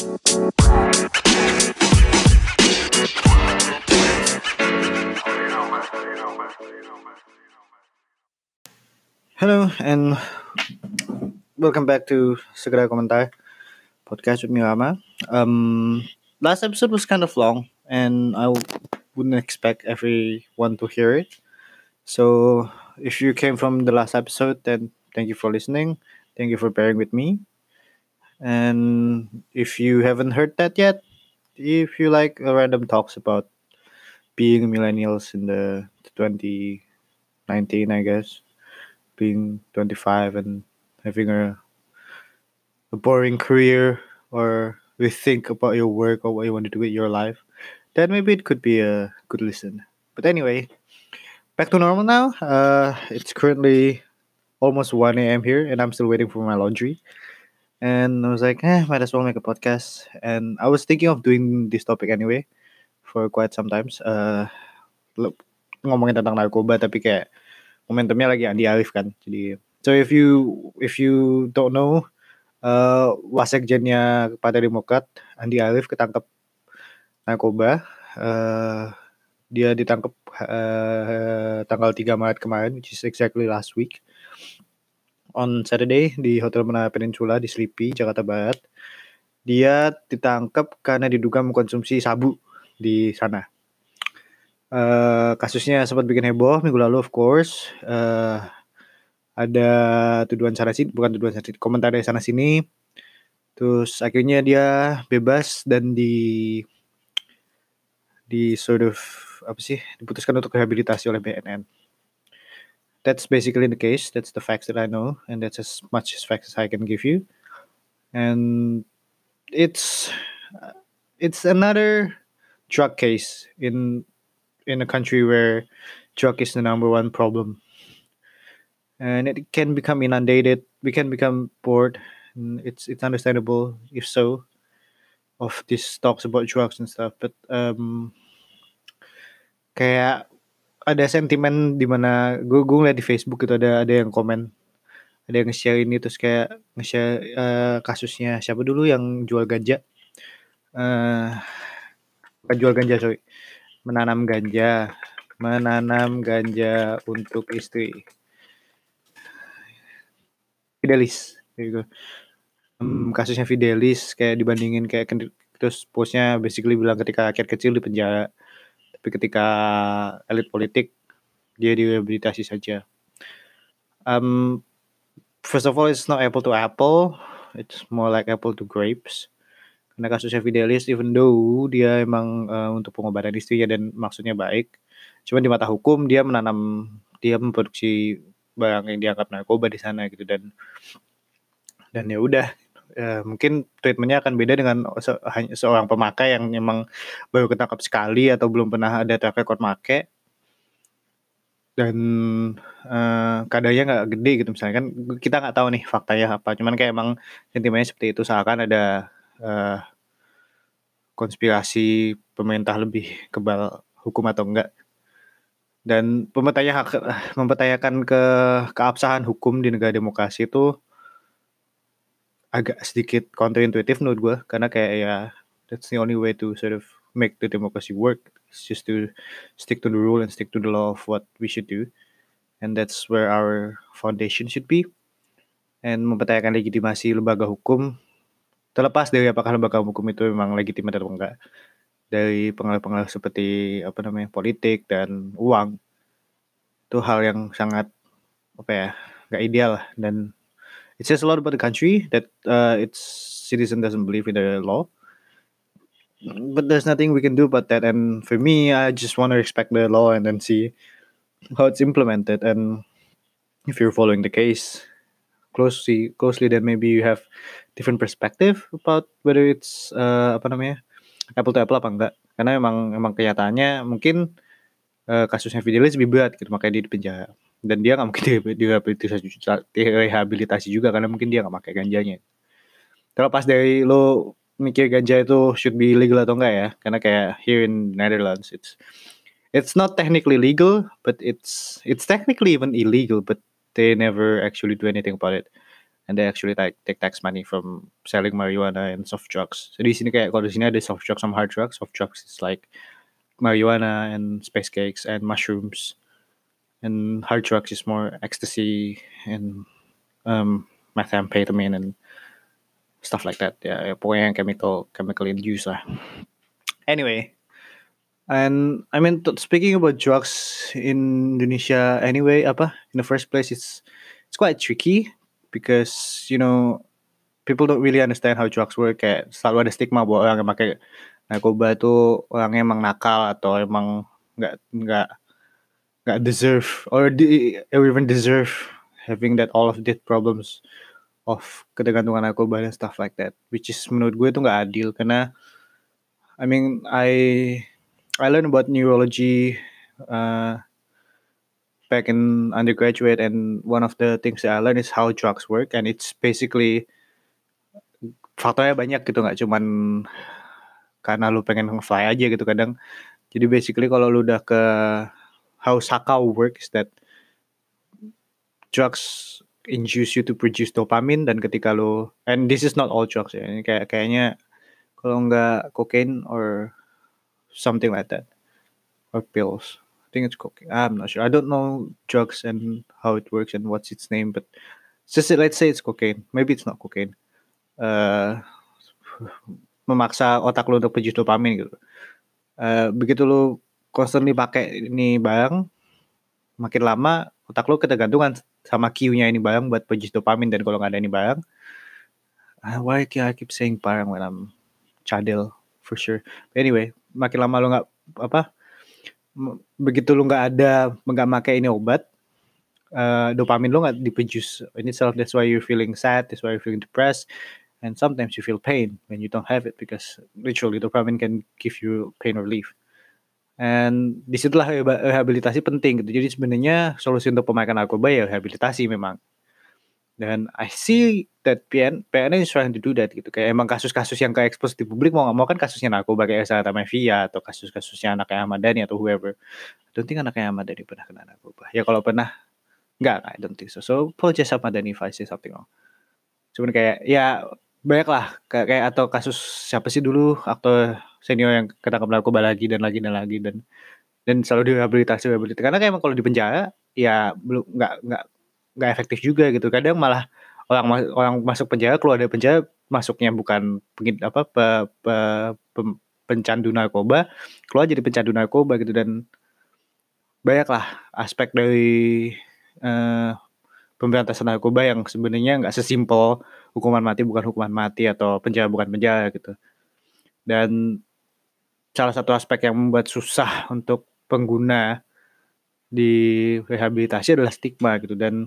Hello and welcome back to Segera Komentar podcast with me. Um, last episode was kind of long and I wouldn't expect everyone to hear it. So if you came from the last episode, then thank you for listening. Thank you for bearing with me. And if you haven't heard that yet, if you like random talks about being millennials in the 2019, I guess, being 25 and having a a boring career or rethink about your work or what you want to do with your life, then maybe it could be a good listen. But anyway, back to normal now. Uh, it's currently almost 1 a.m. here and I'm still waiting for my laundry. And I was like, eh, might as well make a podcast. And I was thinking of doing this topic anyway for quite some times. Uh, ngomongin tentang narkoba tapi kayak momentumnya lagi Andi Arif kan. Jadi so if you if you don't know uh, wasekjennya Partai Demokrat Andi Arif ketangkep narkoba. Uh, dia ditangkap uh, tanggal 3 Maret kemarin, which is exactly last week. On Saturday di Hotel Menara Peninsula di Sleepy, Jakarta Barat. Dia ditangkap karena diduga mengkonsumsi sabu di sana. Uh, kasusnya sempat bikin heboh minggu lalu, of course. Uh, ada tuduhan sana sini, bukan tuduhan sana sini, komentar dari sana sini. Terus akhirnya dia bebas dan di di sort of apa sih diputuskan untuk rehabilitasi oleh BNN. That's basically the case. That's the facts that I know, and that's as much as facts as I can give you. And it's it's another drug case in in a country where drug is the number one problem, and it can become inundated. We can become bored. It's it's understandable if so, of these talks about drugs and stuff. But um, kayak ada sentimen di mana gue gue ngeliat di Facebook itu ada ada yang komen ada yang nge-share ini terus kayak nge-share uh, kasusnya siapa dulu yang jual ganja. Uh, jual ganja sorry. Menanam ganja menanam ganja untuk istri. Fidelis gitu. Um, kasusnya Fidelis kayak dibandingin kayak terus postnya basically bilang ketika rakyat kecil di penjara tapi ketika elit politik dia direhabilitasi saja. Um, first of all, it's not apple to apple, it's more like apple to grapes. Karena kasusnya Fidelis, even though dia emang uh, untuk pengobatan istrinya dan maksudnya baik, cuman di mata hukum dia menanam, dia memproduksi barang yang dianggap narkoba di sana gitu dan dan ya udah ya, mungkin treatmentnya akan beda dengan se seorang pemakai yang memang baru ketangkap sekali atau belum pernah ada track record make. Dan uh, kadarnya nggak gede gitu misalnya kan kita nggak tahu nih faktanya apa. Cuman kayak emang sentimennya seperti itu. Seakan ada uh, konspirasi pemerintah lebih kebal hukum atau enggak. Dan mempertanyakan mempertanyakan ke keabsahan hukum di negara demokrasi itu agak sedikit counterintuitive menurut gue karena kayak ya that's the only way to sort of make the democracy work it's just to stick to the rule and stick to the law of what we should do. And that's where our foundation should be. And mempertanyakan legitimasi lembaga hukum terlepas dari apakah lembaga hukum itu memang legitim atau enggak dari pengaruh-pengaruh seperti apa namanya politik dan uang itu hal yang sangat apa ya nggak ideal dan it says a lot about the country that uh, its citizen doesn't believe in the law. But there's nothing we can do about that. And for me, I just want to respect the law and then see how it's implemented. And if you're following the case closely, closely, then maybe you have different perspective about whether it's uh, apa namanya apple to apple apa enggak. Karena emang emang kenyataannya mungkin uh, kasusnya Fidelis lebih berat gitu makanya dia di penjara dan dia nggak mungkin direhabilitasi, direhabilitasi juga karena mungkin dia nggak pakai ganjanya terlepas dari lo mikir ganja itu should be legal atau enggak ya karena kayak here in Netherlands it's it's not technically legal but it's it's technically even illegal but they never actually do anything about it and they actually like take tax money from selling marijuana and soft drugs. So di sini kayak kalau di sini ada soft drugs sama hard drugs. Soft drugs is like marijuana and space cakes and mushrooms, and hard drugs is more ecstasy and um, methamphetamine and stuff like that. Ya, yeah, pokoknya yang chemical chemical induced lah. Anyway, and I mean speaking about drugs in Indonesia anyway, apa in the first place it's it's quite tricky because you know people don't really understand how drugs work kayak selalu ada stigma bahwa orang yang pakai narkoba itu orangnya emang nakal atau emang nggak nggak nggak deserve or, di, even deserve having that all of these problems of ketergantungan narkoba dan stuff like that which is menurut gue itu nggak adil. Karena I mean I I learned about neurology uh, back in undergraduate and one of the things that I learned is how drugs work and it's basically faktornya banyak gitu nggak cuman karena lu pengen fly aja gitu kadang. Jadi basically kalau lu udah ke how sakau works that drugs induce you to produce dopamine dan ketika lu and this is not all drugs ya ini kayak kayaknya kalau nggak cocaine or something like that or pills I think it's cocaine. I'm not sure. I don't know drugs and how it works and what's its name, but just let's say it's cocaine. Maybe it's not cocaine. Uh, memaksa otak lu untuk produce dopamin gitu. Uh, begitu lu constantly pakai ini barang, makin lama otak lu ketergantungan sama cue-nya ini barang buat produce dopamin dan kalau nggak ada ini barang, uh, why I keep saying barang when I'm cadel for sure. But anyway, makin lama lu nggak apa begitu lu nggak ada nggak pakai ini obat uh, dopamin lu nggak diproduce. In itself that's why you're feeling sad that's why you're feeling depressed and sometimes you feel pain when you don't have it because literally dopamine can give you pain relief and di situlah rehabilitasi penting gitu. Jadi sebenarnya solusi untuk pemakaian narkoba ya rehabilitasi memang. Dan I see that PN PN is trying to do that gitu. Kayak emang kasus-kasus yang kayak expose di publik mau nggak mau kan kasusnya narkoba kayak Sarata Mafia atau kasus-kasusnya anaknya Ahmad Dhani atau whoever. I don't think anaknya Ahmad Dhani pernah kena narkoba. Ya kalau pernah nggak I don't think so. So apologize Ahmad Dhani if I say something wrong. Cuman kayak ya banyak lah kayak, atau kasus siapa sih dulu aktor senior yang ketangkap narkoba lagi dan lagi dan lagi dan dan selalu direhabilitasi rehabilitasi karena kayak emang kalau di penjara ya belum nggak nggak nggak efektif juga gitu. Kadang malah orang orang masuk penjara keluar dari penjara masuknya bukan pengin apa pe, pe, pe, pencandu narkoba keluar jadi pencandu narkoba gitu. Dan banyaklah aspek dari uh, pemberantasan narkoba yang sebenarnya nggak sesimpel hukuman mati bukan hukuman mati atau penjara bukan penjara gitu. Dan salah satu aspek yang membuat susah untuk pengguna di rehabilitasi adalah stigma gitu. Dan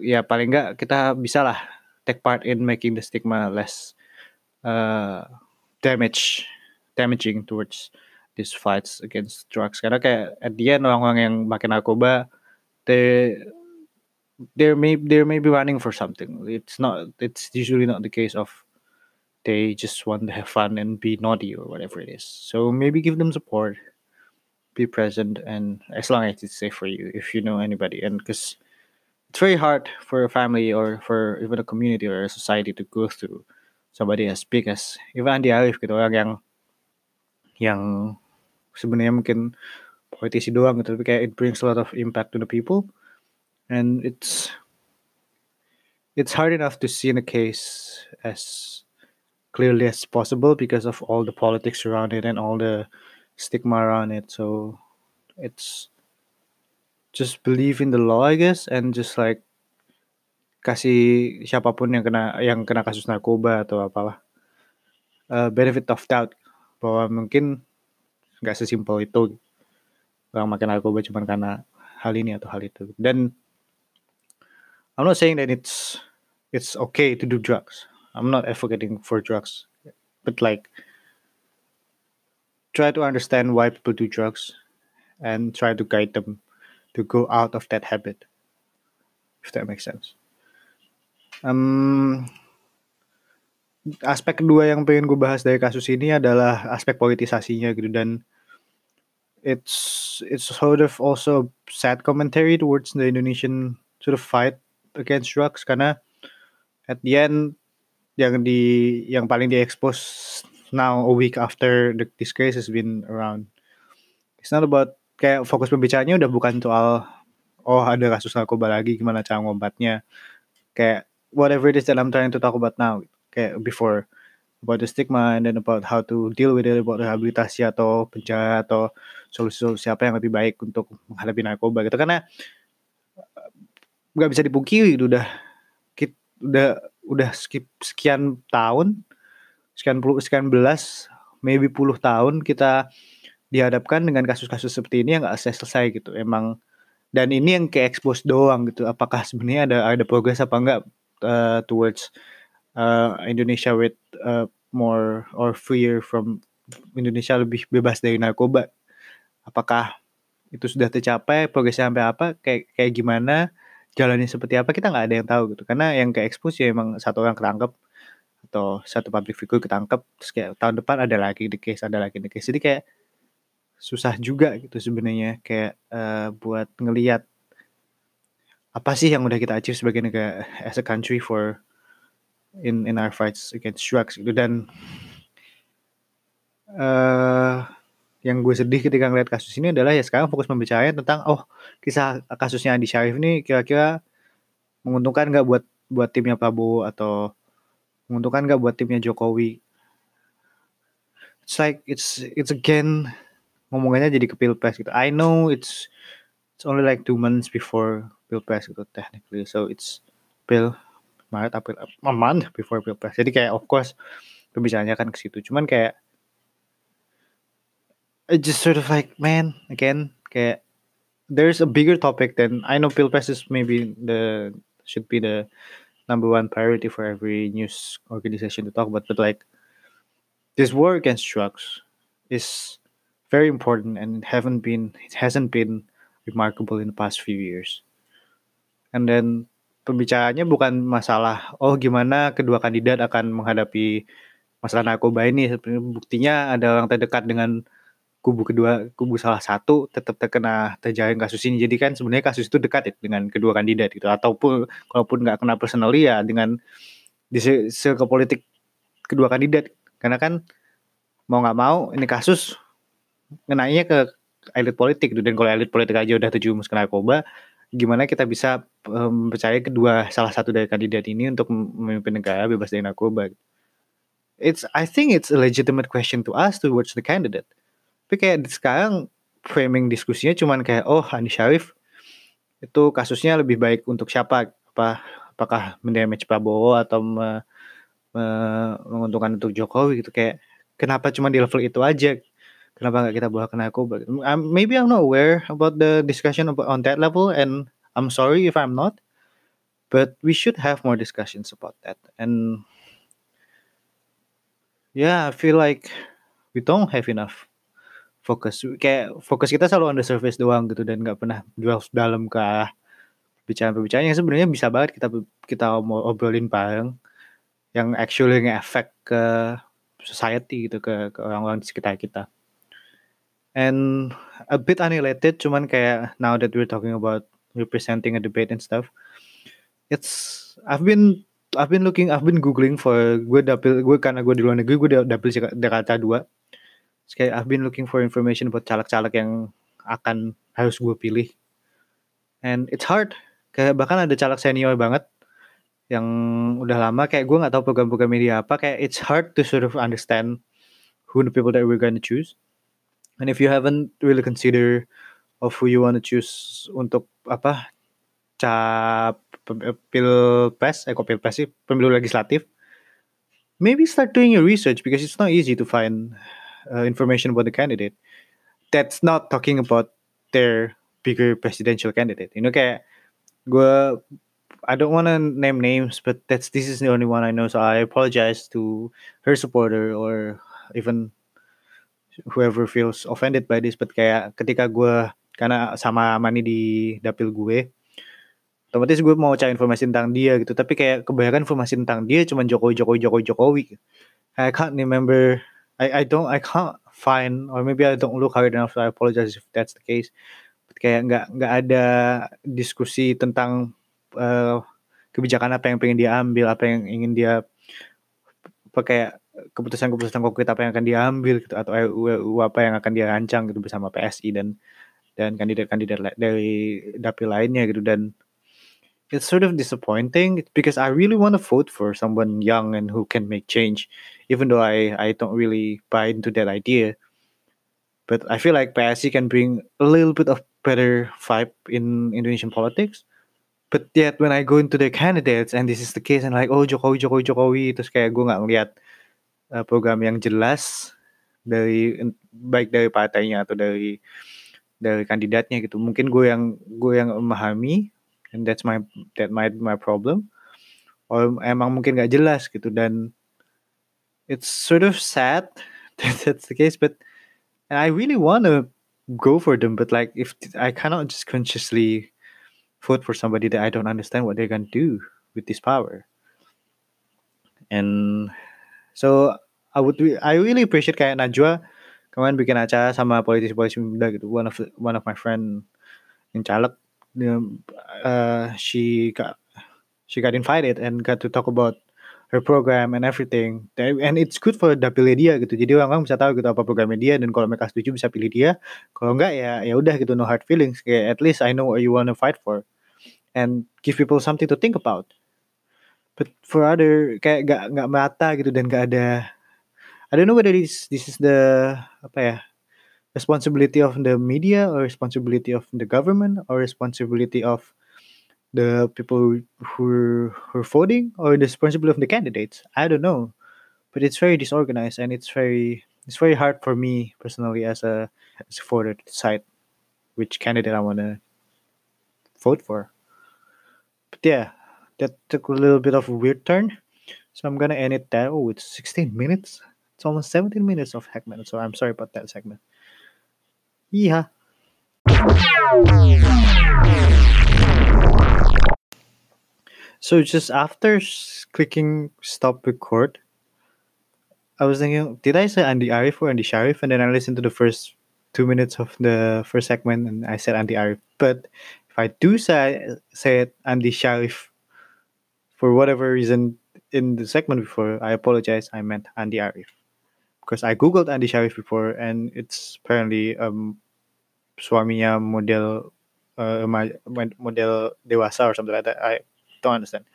ya paling nggak kita bisa lah take part in making the stigma less uh, damage damaging towards these fights against drugs. Karena kayak at the end orang-orang yang makin narkoba they they may they may be running for something. It's not it's usually not the case of they just want to have fun and be naughty or whatever it is. So maybe give them support be present and as long as it's safe for you if you know anybody. And because it's very hard for a family or for even a community or a society to go through somebody as big as even Andi Arief gitu orang yang yang sebenarnya mungkin politisi doang gitu tapi kayak it brings a lot of impact to the people and it's it's hard enough to see in a case as clearly as possible because of all the politics around it and all the stigma around it. So it's just believe in the law I guess and just like kasih siapa pun yang kena yang kena kasus narkoba atau apalah. Uh, benefit of doubt bahwa mungkin nggak sesimpel itu. Orang makan narkoba cuma karena hal ini atau hal itu. Dan I'm not saying that it's it's okay to do drugs. I'm not advocating for drugs. But like try to understand why people do drugs and try to guide them to go out of that habit if that makes sense. Um, aspek kedua yang pengen gue bahas dari kasus ini adalah aspek politisasinya gitu. Dan it's it's sort of also sad commentary towards the Indonesian sort of fight against drugs karena at the end yang di yang paling di expose now a week after the, this case has been around. It's not about kayak fokus pembicaranya udah bukan soal oh ada kasus narkoba lagi gimana cara ngobatnya kayak whatever it is that I'm trying to talk about now kayak before about the stigma and then about how to deal with it about rehabilitasi atau penjara atau solusi-solusi apa yang lebih baik untuk menghadapi narkoba gitu. Karena nggak bisa dipungkiri udah udah udah skip sekian tahun sekian puluh sekian belas maybe puluh tahun kita dihadapkan dengan kasus-kasus seperti ini yang nggak selesai gitu emang. Dan ini yang kayak expose doang gitu apakah sebenarnya ada ada progress apa enggak uh, towards uh, Indonesia with uh, more or freer from Indonesia lebih bebas dari narkoba. Apakah itu sudah tercapai progresnya sampai apa kayak kayak gimana jalannya seperti apa kita nggak ada yang tahu gitu. Karena yang ke expose ya emang satu orang ketangkep atau satu public figure ketangkep terus kayak tahun depan ada lagi the case ada lagi the case. Jadi kayak susah juga gitu sebenarnya kayak uh, buat ngelihat apa sih yang udah kita achieve sebagai negara as a country for in in our fights against drugs gitu. Dan uh, yang gue sedih ketika ngeliat kasus ini adalah ya sekarang fokus membicarakan tentang oh kisah kasusnya Andi Syarif ini kira-kira menguntungkan nggak buat buat timnya Prabowo atau menguntungkan nggak buat timnya Jokowi? It's like it's it's again ngomongannya jadi ke pilpres gitu. I know it's it's only like two months before pilpres gitu technically. So it's pil Maret April a month before pilpres. Jadi kayak of course pembicaranya kan ke situ. Cuman kayak it just sort of like man again kayak there's a bigger topic than I know Pilpres is maybe the should be the number one priority for every news organization to talk about but like this war against drugs is very important and it haven't been it hasn't been remarkable in the past few years. And then pembicaraannya bukan masalah oh gimana kedua kandidat akan menghadapi masalah narkoba ini. Buktinya ada orang terdekat dengan kubu kedua kubu salah satu tetap terkena terjaring kasus ini. Jadi kan sebenarnya kasus itu dekat ya dengan kedua kandidat gitu. Ataupun kalaupun nggak kena personally ya dengan di ke politik kedua kandidat. Karena kan mau nggak mau ini kasus ngenainya ke elit politik gitu. Dan kalau elit politik aja udah tujuh kena narkoba gimana kita bisa mempercayai kedua salah satu dari kandidat ini untuk memimpin negara bebas dari narkoba? It's I think it's a legitimate question to ask towards the candidate tapi kayak sekarang framing diskusinya cuman kayak oh Andi Syarif itu kasusnya lebih baik untuk siapa? Apa apakah mendamage Prabowo atau me, me, menguntungkan untuk Jokowi? Gitu kayak kenapa cuma di level itu aja? Kenapa nggak kita bawa ke narkoba um, maybe I'm not aware about the discussion on that level and I'm sorry if I'm not but we should have more discussions about that. And yeah I feel like we don't have enough fokus kayak fokus kita selalu on the surface doang gitu dan nggak pernah jual dalam ke bicara-bicara yang sebenarnya bisa banget kita kita obrolin bareng yang actually nge-effect ke society gitu ke ke orang-orang di sekitar kita. And a bit unrelated cuman kayak now that we're talking about representing a debate and stuff. It's I've been I've been looking I've been googling for gue dapil gue karena gue di luar negeri gue dapil Jakarta dua kayak I've been looking for information buat caleg-caleg yang akan harus gue pilih. And it's hard. Kayak bahkan ada caleg senior banget yang udah lama kayak gue nggak tahu program-program media apa kayak it's hard to sort of understand who the people that we're gonna choose. And if you haven't really consider of who you wanna choose untuk apa cap pilpres eh kok pilpres sih? Pemilu legislatif maybe start doing your research because it's not easy to find uh, information about the candidate that's not talking about their bigger presidential candidate. You know kayak gue I don't want to name names but that's this is the only one I know so I apologize to her supporter or even whoever feels offended by this but kayak ketika gue karena sama Mani di dapil gue otomatis gue mau cari informasi tentang dia gitu. Tapi kayak kebanyakan informasi tentang dia cuma Jokowi Jokowi Jokowi Jokowi. I can't remember I I don't I can't find or maybe I don't look hard enough. So I apologize if that's the case. But kayak nggak nggak ada diskusi tentang uh, kebijakan apa yang pengen dia ambil, apa yang ingin dia pakai keputusan-keputusan konkret apa yang akan diambil gitu atau RUU apa yang akan dia rancang gitu bersama PSI dan dan kandidat-kandidat dari dapil lainnya gitu dan it's sort of disappointing because I really want to vote for someone young and who can make change, even though I, I don't really buy into that idea. But I feel like PSI can bring a little bit of better vibe in Indonesian politics. But yet when I go into the candidates and this is the case and like oh Jokowi Jokowi Jokowi terus kayak gue nggak ngeliat uh, program yang jelas dari baik dari partainya atau dari dari kandidatnya gitu mungkin gue yang gue yang memahami and that's my that might be my problem. Or emang mungkin gak jelas gitu. Dan it's sort of sad that that's the case. But I really want to go for them. But like if I cannot just consciously vote for somebody that I don't understand what they're gonna do with this power. And so I would I really appreciate kayak Najwa kemarin bikin acara sama politisi-politisi muda gitu. One of one of my friend yang caleg uh, she got she got invited and got to talk about her program and everything. And it's good for dapilnya dia gitu. Jadi orang-orang bisa tahu gitu apa programnya dia dan kalau mereka setuju bisa pilih dia. Kalau enggak ya ya udah gitu no hard feelings. Kayak at least I know what you want to fight for and give people something to think about. But for other kayak gak nggak mata gitu dan gak ada I don't know whether this this is the apa ya responsibility of the media or responsibility of the government or responsibility of the people who who are voting or the responsibility of the candidates? I don't know. But it's very disorganized and it's very it's very hard for me personally as a as a voter to decide which candidate i want to vote for. But yeah that took a little bit of a weird turn. So i'm gonna end it there oh it's 16 minutes. It's almost 17 minutes of Hackman, so i'm sorry about that segment yeah. So just after clicking stop record, I was thinking, did I say Andi Arief or Andy Sharif? And then I listened to the first two minutes of the first segment and I said Andi Arief. But if I do say say it Andy Sharif for whatever reason in the segment before, I apologize. I meant Andi Arief because I googled Andy Sharif before, and it's apparently um suaminya model uh, my model dewasa or something like that. I don't understand.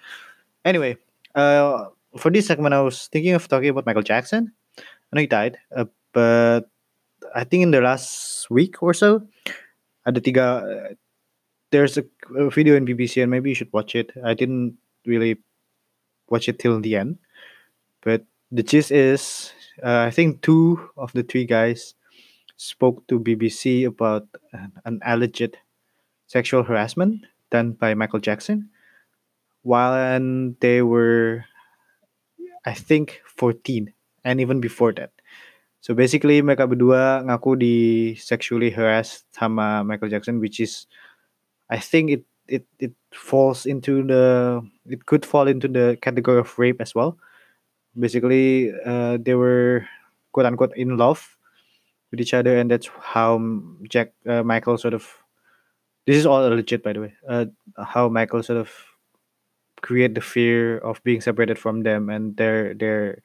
Anyway, uh, for this segment, I was thinking of talking about Michael Jackson. I know he died, uh, but I think in the last week or so, ada tiga. Uh, there's a, a video in BBC, and maybe you should watch it. I didn't really watch it till the end, but the gist is uh, I think two of the three guys spoke to BBC about an alleged sexual harassment done by Michael Jackson while they were, I think, 14 and even before that. So basically mereka berdua ngaku di sexually harassed sama Michael Jackson, which is, I think it it it falls into the it could fall into the category of rape as well basically uh, they were quote unquote in love with each other and that's how jack uh, michael sort of this is all legit by the way uh, how michael sort of create the fear of being separated from them and their their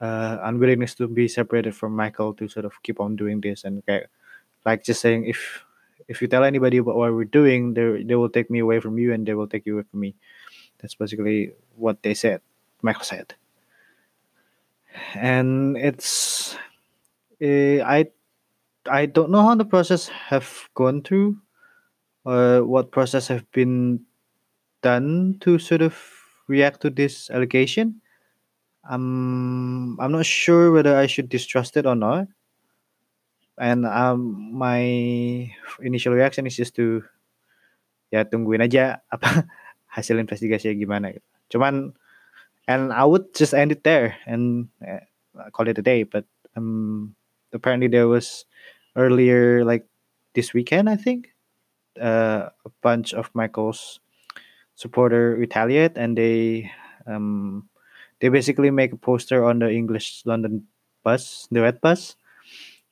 uh, unwillingness to be separated from michael to sort of keep on doing this. And okay, like just saying if if you tell anybody about what we're doing they they will take me away from you and they will take you away from me. That's basically what they said michael said and it's uh, I I don't know how the process have gone through or what process have been done to sort of react to this allegation. Um, I'm not sure whether I should distrust it or not. And um, my initial reaction is just to ya tungguin aja apa hasil investigasinya gimana gitu. Cuman and I would just end it there and uh, call it a day. But um, apparently there was earlier, like this weekend, I think, uh, a bunch of Michael's supporter retaliate and they um, they basically make a poster on the English London bus, the red bus,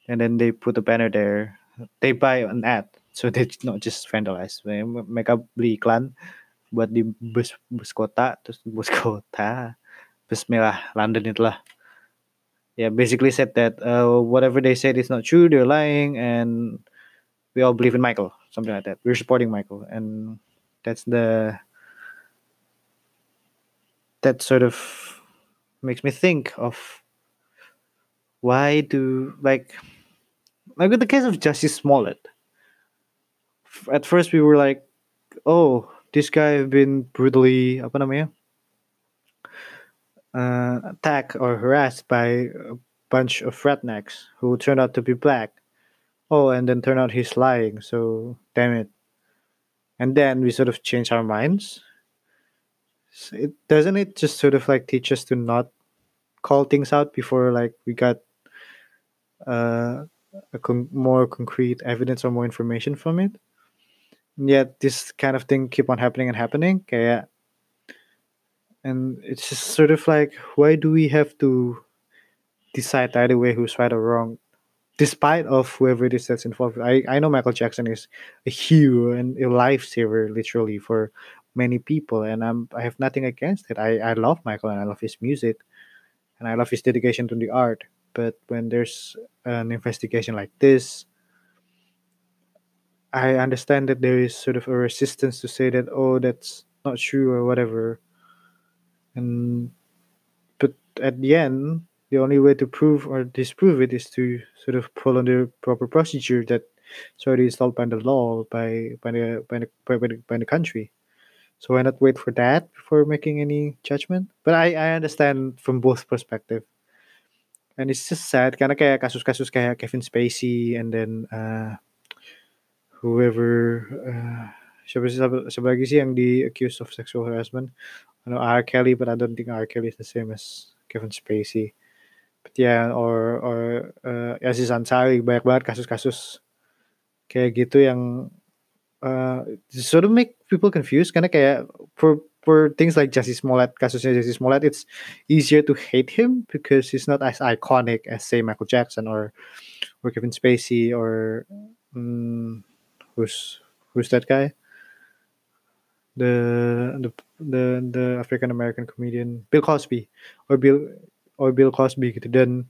and then they put a banner there. They buy an ad, so they not just vandalize. Mereka beli iklan buat di bus bus kota terus bus kota bus merah London itulah yeah basically said that uh, whatever they said is not true they're lying and we all believe in Michael something like that we're supporting Michael and that's the that sort of makes me think of why do like like with the case of Jussie Smollett. At first, we were like, "Oh, this guy have been brutally apa namanya uh, attacked or harassed by a bunch of rednecks who turned out to be black." Oh, and then turned out he's lying. So damn it. And then we sort of change our minds. So it doesn't it just sort of like teach us to not call things out before like we got uh, a con- more concrete evidence or more information from it. Yet this kind of thing keep on happening and happening. Kayak, and it's just sort of like why do we have to decide either way who's right or wrong, despite of whoever it is that's involved. I I know Michael Jackson is a hero and a lifesaver literally for many people, and I'm I have nothing against it. I I love Michael and I love his music and I love his dedication to the art. But when there's an investigation like this, I understand that there is sort of a resistance to say that oh that's not true or whatever. And but at the end, the only way to prove or disprove it is to sort of follow the proper procedure that is already installed by the law by by the by the by, by the, by the country. So why not wait for that before making any judgment? But I I understand from both perspective. And it's just sad karena kayak kasus-kasus kayak Kevin Spacey and then uh, whoever uh, siapa sih siapa, siapa lagi sih yang di accused of sexual harassment? I know R. Kelly, but I don't think R. Kelly is the same as Kevin Spacey. But yeah, or or uh, Aziz Ansari banyak banget kasus-kasus kayak gitu yang uh, sort of make people confused karena kayak for for things like Jesse Smollett, kasusnya Jesse Smollett, it's easier to hate him because he's not as iconic as say Michael Jackson or or Kevin Spacey or mm, who's who's that guy? The the the the African American comedian Bill Cosby or Bill or Bill Cosby dan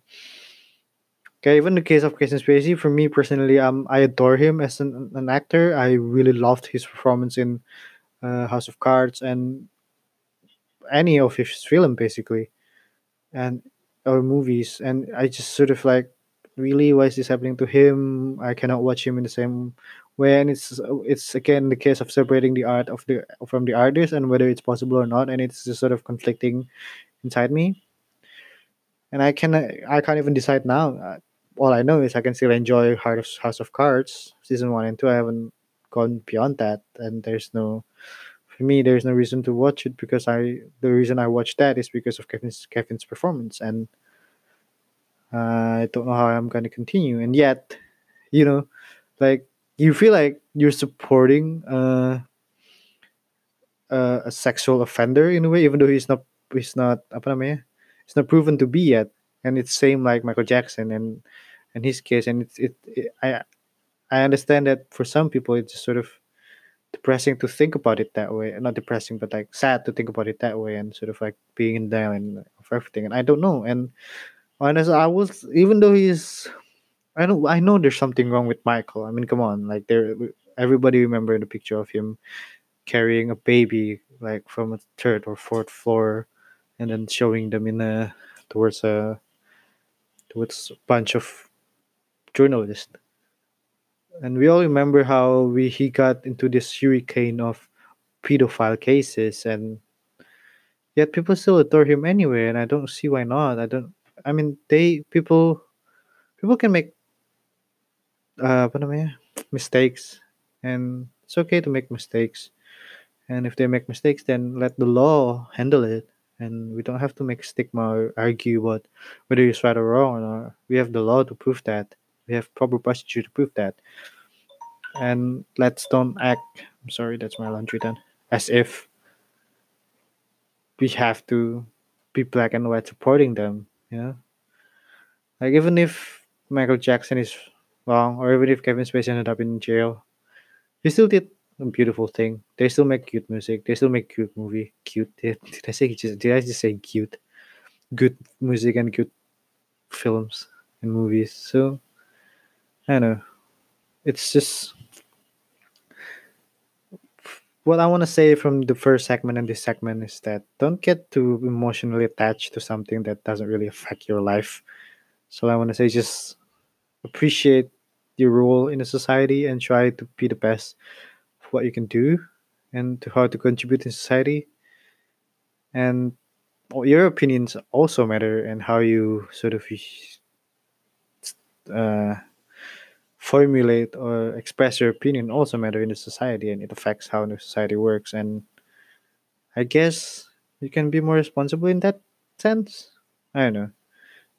Okay, even the case of Kevin Spacey, for me personally, um, I adore him as an, an actor. I really loved his performance in uh, House of Cards and any of his film, basically, and or movies. And I just sort of like, really, why is this happening to him? I cannot watch him in the same And it's it's again the case of separating the art of the from the artist and whether it's possible or not. And it's just sort of conflicting inside me. And I can I can't even decide now. Uh, all I know is I can still enjoy House of Cards season one and two. I haven't gone beyond that, and there's no for me there's no reason to watch it because I the reason I watched that is because of Kevin's Kevin's performance, and uh, I don't know how I'm going to continue. And yet, you know, like you feel like you're supporting uh, uh, a sexual offender in a way, even though he's not he's not apa namanya, he's not proven to be yet. And it's same like Michael Jackson and in his case, and it's it, it I I understand that for some people it's sort of depressing to think about it that way. Not depressing, but like sad to think about it that way, and sort of like being in denial and of everything. And I don't know. And honestly, I was even though he's I don't I know there's something wrong with Michael. I mean, come on, like there everybody remember the picture of him carrying a baby like from a third or fourth floor, and then showing them in a towards a towards a bunch of journalists. And we all remember how we he got into this hurricane of pedophile cases, and yet people still adore him anyway. And I don't see why not. I don't. I mean, they people people can make uh, apa namanya mistakes, and it's okay to make mistakes. And if they make mistakes, then let the law handle it. And we don't have to make stigma or argue about whether it's right or wrong. Or we have the law to prove that. We have proper procedure to prove that. And let's don't act. I'm sorry, that's my laundry done. As if we have to be black and white supporting them. You know, like even if Michael Jackson is or even if Kevin Spacey ended up in jail, he still did a beautiful thing. They still make cute music. They still make cute movie. Cute. Did, did I say just? Did I just say cute? Good music and good films and movies. So I don't know. It's just what I want to say from the first segment and this segment is that don't get too emotionally attached to something that doesn't really affect your life. So I want to say just appreciate your role in a society and try to be the best of what you can do and to how to contribute in society. And your opinions also matter and how you sort of uh, formulate or express your opinion also matter in the society and it affects how the society works. And i guess you can be more responsible in that sense. I don't know.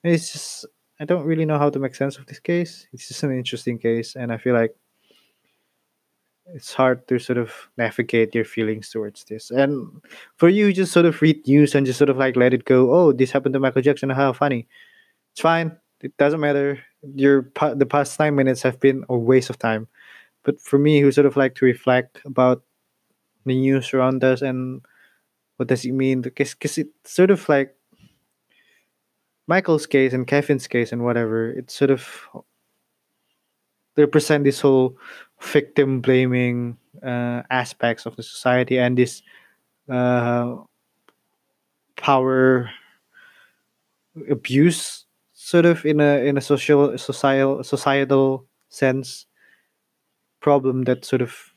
It's just i don't really know how to make sense of this case. It's just an interesting case and i feel like it's hard to sort of navigate your feelings towards this. And for you just sort of read news and just sort of like let it go. Oh this happened to michael jackson. How funny. It's fine. It doesn't matter. Your the past nine minutes have been a waste of time. But for me who sort of like to reflect about the news around us and what does it mean because because it's sort of like michael's case and kevin's case and whatever, it sort of represent this whole victim blaming uh, aspects of the society and this uh, power abuse sort of in a in a social societal societal sense problem that sort of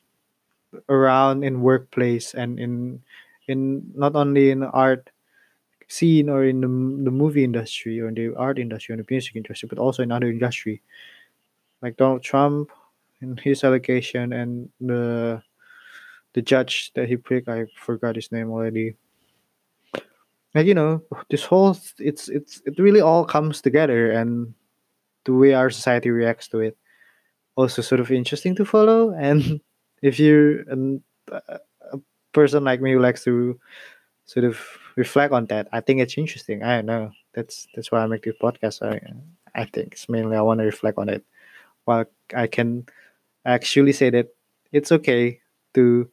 around in workplace and in in not only in art scene or in the, the movie industry or in the art industry or the music industry but also in other industry like donald trump and his allegation and the the judge that he picked i forgot his name already. And you know this whole it's it's it really all comes together and the way our society reacts to it. Also sort of interesting to follow. And if you're an, a person like me who likes to sort of reflect on that i think it's interesting i don't know that's that's why i make this podcast i i think it's mainly i want to reflect on it while i can actually say that it's okay to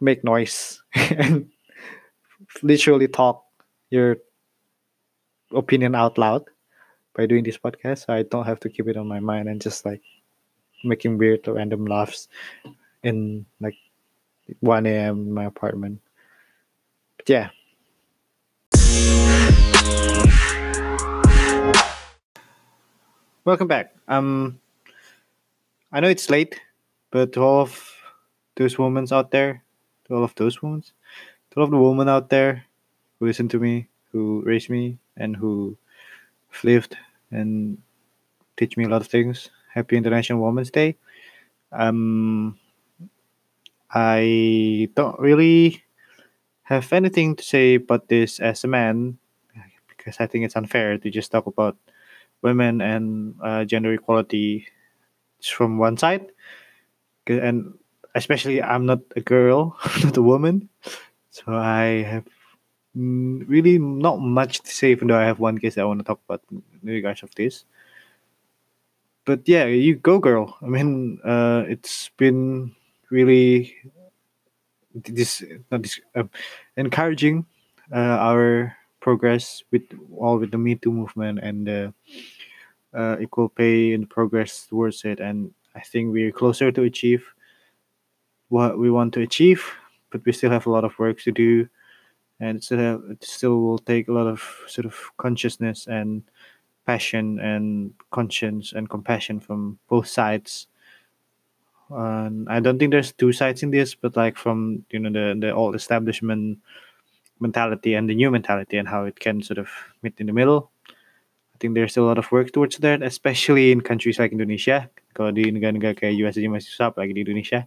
make noise and literally talk your opinion out loud by doing this podcast. So I don't have to keep it on my mind and just like making weird random laughs in like 1 a.m. in my apartment. Yeah. Welcome back. Um, I know it's late, but to all of those women out there, to all of those women, to all of the women out there who listen to me, who raised me, and who lived and teach me a lot of things. Happy International Women's Day. Um, I don't really have anything to say about this as a man because I think it's unfair to just talk about women and uh, gender equality from one side. And especially, I'm not a girl, not a woman. So I have mm, really not much to say, even though I have one case I want to talk about in regards of this. But yeah, you go, girl. I mean, uh, it's been really this not this uh, encouraging uh, our progress with all with the Me Too movement and the uh, equal pay and progress towards it. And I think we're closer to achieve what we want to achieve but we still have a lot of work to do and it still have, it still will take a lot of sort of consciousness and passion and conscience and compassion from both sides and i don't think there's two sides in this but like from you know the the old establishment mentality and the new mentality and how it can sort of meet in the middle. I think there's still a lot of work towards that especially in countries like indonesia. Kalau di negara-negara kayak US aja masih susah apalagi di Indonesia.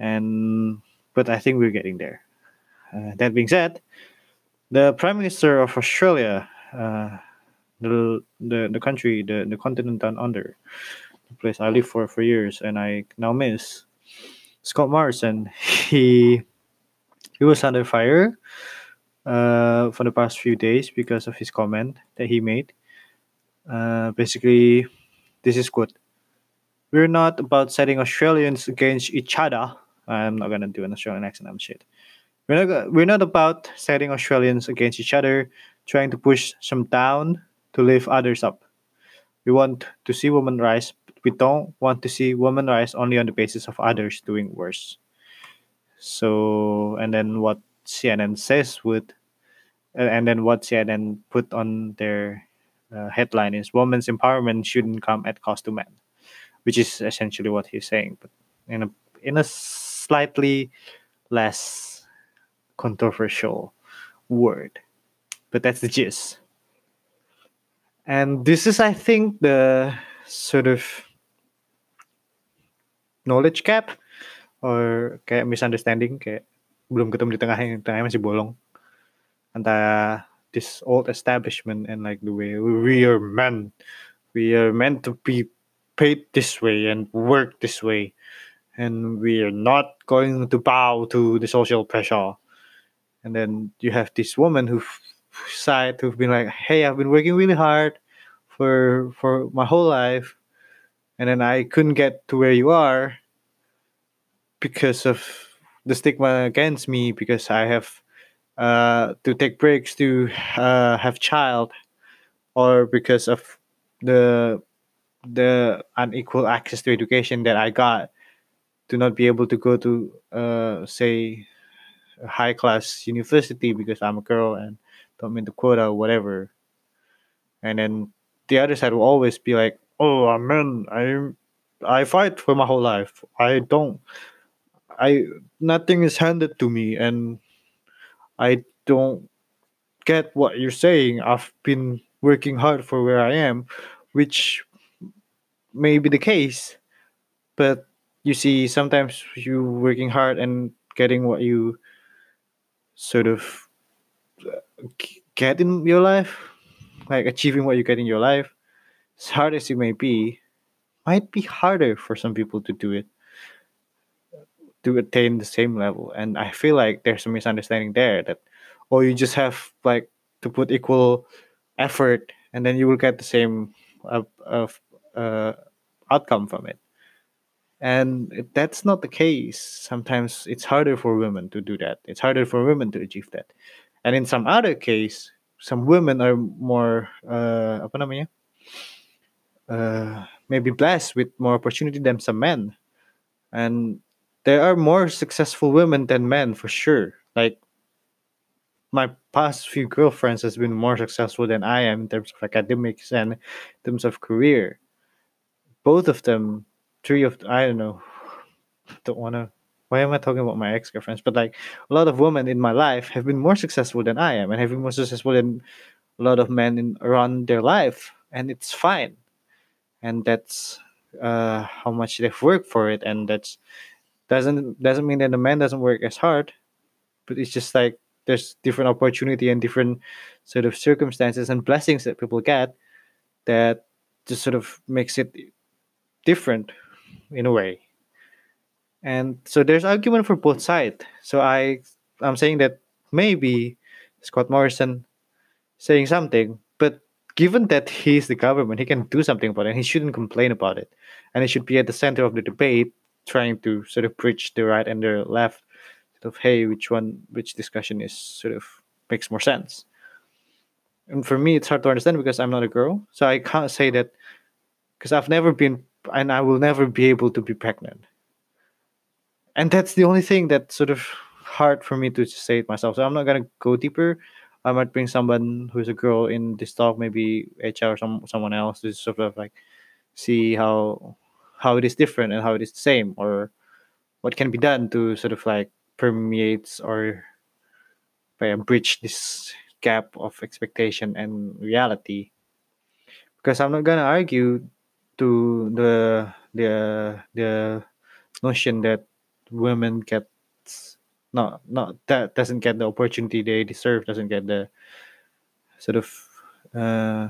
And but I think we're getting there. Uh, that being said, the Prime Minister of Australia, uh, the, the the country, the, the continent down under, place I lived for for years, and I now miss, Scott Morrison. He he was under fire uh, for the past few days because of his comment that he made. Uh, basically, this is quote. we're not about setting Australians against each other. I'm not gonna do an Australian accent. I'm shit. We're not we're not about setting Australians against each other, trying to push some down to lift others up. We want to see women rise, we don't want to see women rise only on the basis of others doing worse. So, and then what CNN says would, and then what CNN put on their uh, headline is women's empowerment shouldn't come at cost to men, which is essentially what he's saying, but in a in a slightly less controversial word. But that's the gist. And this is, I think, the sort of knowledge gap or kayak misunderstanding kayak belum ketemu di tengah yang tengahnya masih bolong. Antara this old establishment and like the way we are meant we are meant to be paid this way and work this way. And we are not going to bow to the social pressure. And then you have this woman who side who've been like hey i've been working really hard for for my whole life and then i couldn't get to where you are because of the stigma against me because i have uh, to take breaks to uh, have child or because of the the unequal access to education that i got to not be able to go to uh, say a high class university because i'm a girl and don't meet the quota or whatever. And then the other side will always be like oh i'm man i i fight for my whole life i don't i nothing is handed to me and I don't get what you're saying. I've been working hard for where I am, which may be the case, but you see, sometimes you working hard and getting what you sort of uh, get in your life, like achieving what you get in your life, as hard as it may be, might be harder for some people to do it to attain the same level. And i feel like there's a misunderstanding there that oh you just have like to put equal effort and then you will get the same uh, uh, uh, outcome from it. And that's not the case sometimes it's harder for women to do that. It's harder for women to achieve that. And in some other case some women are more uh, apa namanya uh, maybe blessed with more opportunity than some men and there are more successful women than men for sure. Like my past few girlfriends has been more successful than I am in terms of academics and in terms of career. Both of them, three of I don't know, don't wanna. Why am I talking about my ex girlfriends? But like a lot of women in my life have been more successful than I am, and have been more successful than a lot of men in around their life, and it's fine. And that's uh, how much they've worked for it, and that's doesn't doesn't mean that the man doesn't work as hard but it's just like there's different opportunity and different sort of circumstances and blessings that people get that just sort of makes it different in a way. And so there's argument for both sides. So i i'm saying that maybe scott morrison saying something given that he's the government he can do something about it he shouldn't complain about it. And he should be at the center of the debate trying to sort of bridge the right and the left sort of hey which one which discussion is sort of makes more sense. And for me it's hard to understand because i'm not a girl so i can't say that because i've never been and i will never be able to be pregnant. And that's the only thing that's sort of hard for me to say it myself so i'm not to go deeper i might bring someone who's a girl in this talk maybe hr or some someone else to sort of like see how how it is different and how it is the same or what can be done to sort of like permeates or uh, bridge this gap of expectation and reality. Because i'm not gonna argue to the the the notion that women get not not that doesn't get the opportunity they deserve doesn't get the sort of uh,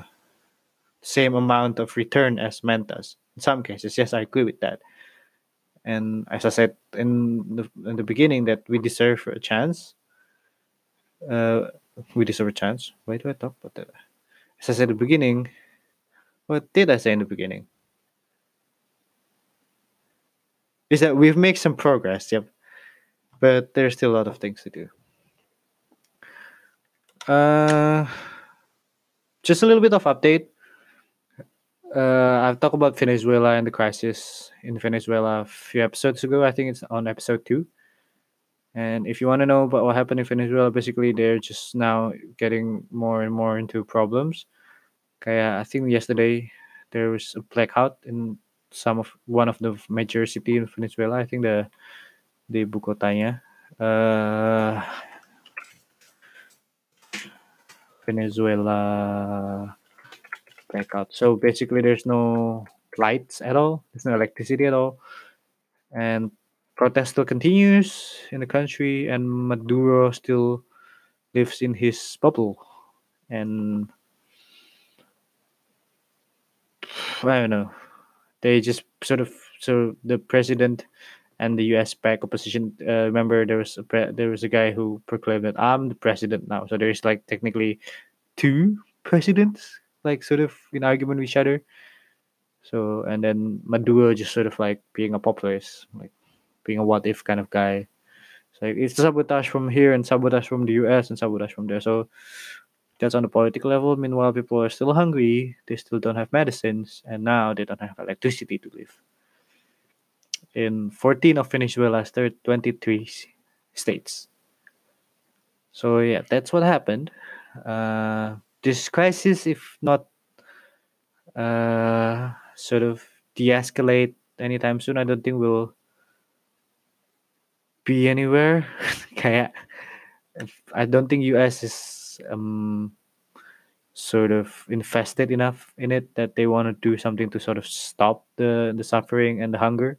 same amount of return as men does in some cases yes i agree with that. And as i said in the, in the beginning that we deserve a chance uh, we deserve a chance. Why do i talk about that? As i said at the beginning what did i say in the beginning? Is that we've made some progress. Yep, but there's still a lot of things to do. Uh, just a little bit of update. Uh, I've talked about Venezuela and the crisis in Venezuela a few episodes ago. I think it's on episode two. And if you want to know about what happened in Venezuela, basically they're just now getting more and more into problems. Kayak I think yesterday there was a blackout in some of one of the major city in Venezuela. I think the the Bukotanya. Uh, Venezuela blackout. So basically, there's no lights at all. There's no electricity at all, and protest still continues in the country. And Maduro still lives in his bubble, and I don't know. They just sort of so the president and the U.S. back opposition. Uh, remember, there was a pre- there was a guy who proclaimed that I'm the president now. So there's like technically two presidents, like sort of in argument with each other. So and then Maduro just sort of like being a populist, like being a what if kind of guy. So it's sabotage from here and sabotage from the U.S. and sabotage from there. So that's on the political level. Meanwhile, people are still hungry. They still don't have medicines, and now they don't have electricity to live. In 14 of Venezuela's 23 states. So yeah, that's what happened. Uh, this crisis, if not uh, sort of de-escalate anytime soon, I don't think we'll be anywhere. I don't think US is um, sort of invested enough in it that they want to do something to sort of stop the the suffering and the hunger.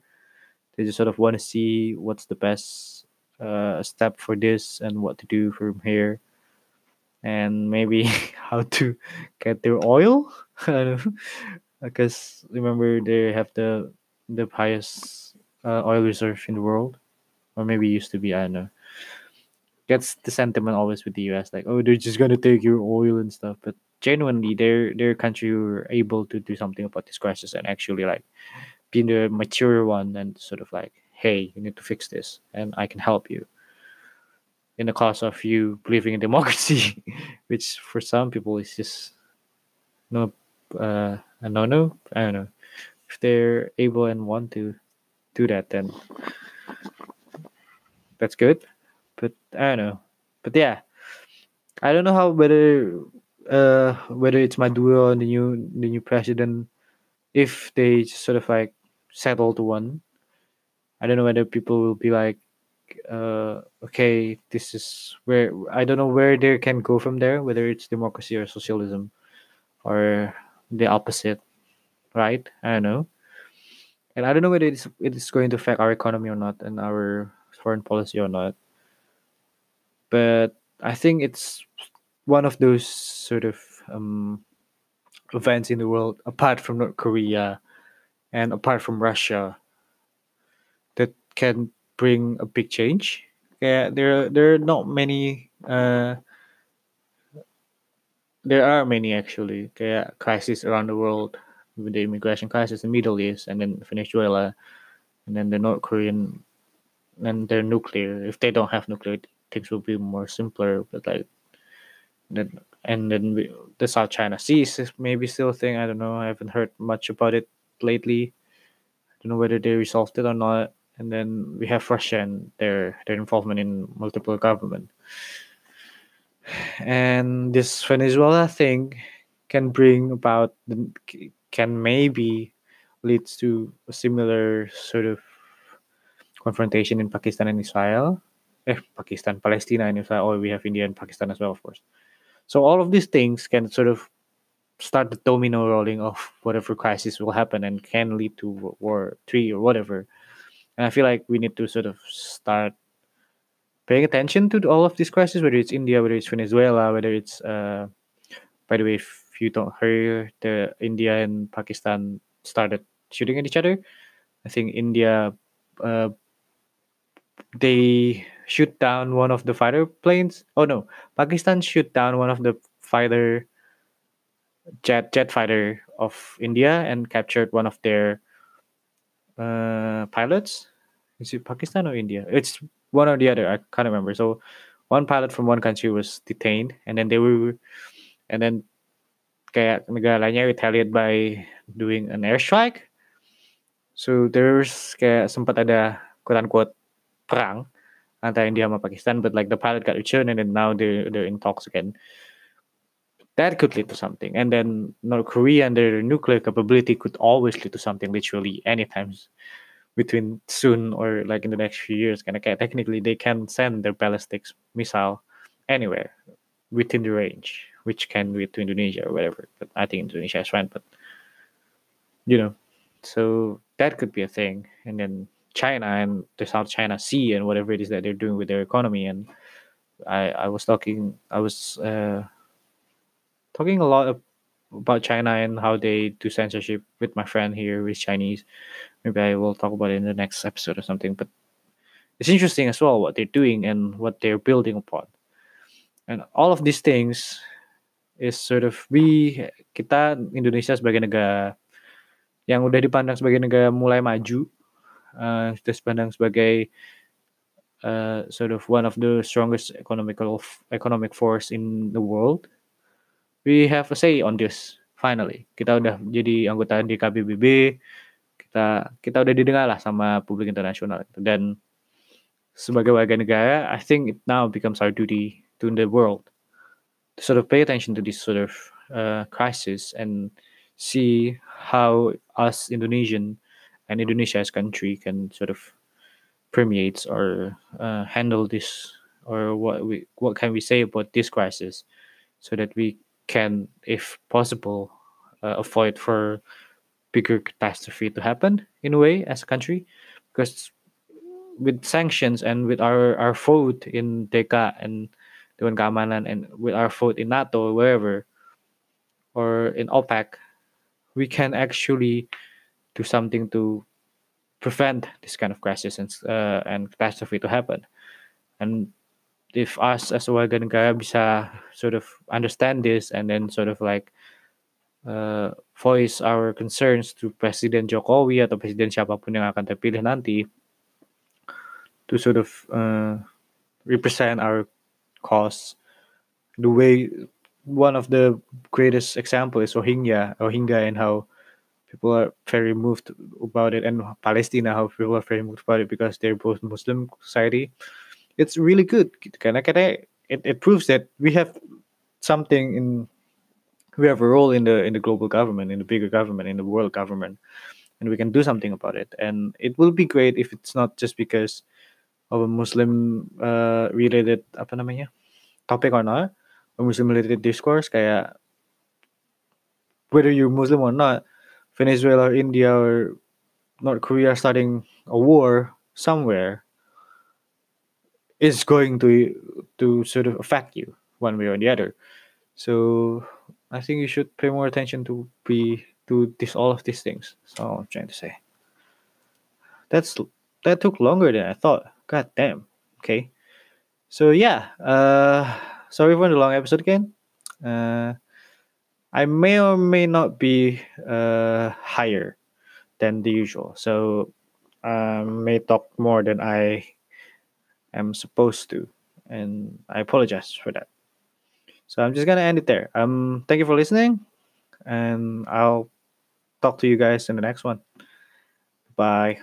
They just sort of want to see what's the best uh, step for this and what to do from here, and maybe how to get their oil. Because remember they have the the highest uh, oil reserve in the world, or maybe used to be. I don't know. Gets the sentiment always with the U.S. like, oh, they're just gonna take your oil and stuff, but genuinely, their their country were able to do something about this crisis and actually like being the mature one and sort of like, hey, you need to fix this, and I can help you. In the cause of you believing in democracy, which for some people is just no, uh, a no no. I don't know if they're able and want to do that, then that's good. But I don't know. But yeah, I don't know how whether uh whether it's Maduro and the new the new president if they sort of like settle to one. I don't know whether people will be like uh okay this is where I don't know where they can go from there whether it's democracy or socialism or the opposite right? I don't know. And I don't know whether it's it is going to affect our economy or not and our foreign policy or not. But I think it's one of those sort of um, events in the world apart from North Korea and apart from Russia that can bring a big change. Yeah, there there are not many. Uh, there are many actually. Kaya crises around the world with the immigration crisis in the Middle East and then Venezuela, and then the North Korean, and their nuclear. If they don't have nuclear, things will be more simpler. But like, then and then we, the South China Sea is maybe still a thing. I don't know. I haven't heard much about it lately. I don't know whether they resolved it or not. And then we have Russia and their their involvement in multiple government. And this Venezuela thing can bring about can maybe leads to a similar sort of confrontation in Pakistan and Israel. Eh, Pakistan, Palestine, and Israel. Oh, we have India and Pakistan as well, of course. So all of these things can sort of start the domino rolling of whatever crisis will happen and can lead to War Three or whatever. And I feel like we need to sort of start paying attention to all of these crises, whether it's India, whether it's Venezuela, whether it's uh, by the way, if you don't hear the India and Pakistan started shooting at each other, I think India uh, they shoot down one of the fighter planes. Oh no, Pakistan shoot down one of the fighter jet jet fighter of India and captured one of their uh, pilots. is it Pakistan or India? It's one or the other. I can't remember. So one pilot from one country was detained, and then they were, and then kayak negara lainnya retaliate by doing an airstrike. So there's kayak sempat ada quote unquote perang antara India sama Pakistan, but like the pilot got returned and then now they're they're in talks again. That could lead to something, and then North Korea and their nuclear capability could always lead to something literally anytime between soon or like in the next few years. Kind of technically they can send their ballistic missile anywhere within the range, which can be to Indonesia or whatever. But I think Indonesia is fine, but you know, so that could be a thing, and then China and the South China Sea and whatever it is that they're doing with their economy. And I, I was talking, I was uh, talking a lot about China and how they do censorship with my friend here with Chinese. Maybe I will talk about it in the next episode or something. But it's interesting as well what they're doing and what they're building upon. And all of these things is sort of we kita Indonesia sebagai negara yang udah dipandang sebagai negara mulai maju uh, kita pandang sebagai uh, sort of one of the strongest economical economic force in the world. We have a say on this. Finally, kita udah jadi anggota di DK PBB. Kita kita udah didengar lah sama publik internasional. Dan sebagai warga negara, I think it now becomes our duty to the world to sort of pay attention to this sort of uh, crisis and see how us Indonesian and Indonesia as country can sort of permeates or uh, handle this or what we what can we say about this crisis so that we can if possible uh, avoid for bigger catastrophe to happen in a way as a country because with sanctions and with our our vote in DECA and Dewan Keamanan and with our vote in NATO or wherever or in OPEC we can actually do something to prevent this kind of crisis and uh, and catastrophe to happen. And if us as a warga negara bisa sort of understand this and then sort of like uh, voice our concerns to Presiden Jokowi atau presiden siapapun yang akan terpilih nanti to sort of uh, represent our cause the way one of the greatest example is Rohingya Rohingya and how people are very moved about it, and Palestine how people are very moved about it because they're both Muslim society. It's really good. Karena it, it proves that we have something in we have a role in the in the global government, in the bigger government, in the world government, and we can do something about it. And it will be great if it's not just because of a Muslim uh, related apa namanya topic or not, a Muslim related discourse kayak whether you're Muslim or not, Venezuela or India or North Korea starting a war somewhere is going to to sort of affect you one way or the other. So I think you should pay more attention to be to this all of these things. So I'm trying to say. That's that took longer than I thought. God damn. Okay. So yeah, uh sorry for the long episode again. Uh I may or may not be uh, higher than the usual. So I may talk more than I am supposed to. And I apologize for that. So I'm just gonna end it there. Um thank you for listening and I'll talk to you guys in the next one. Bye.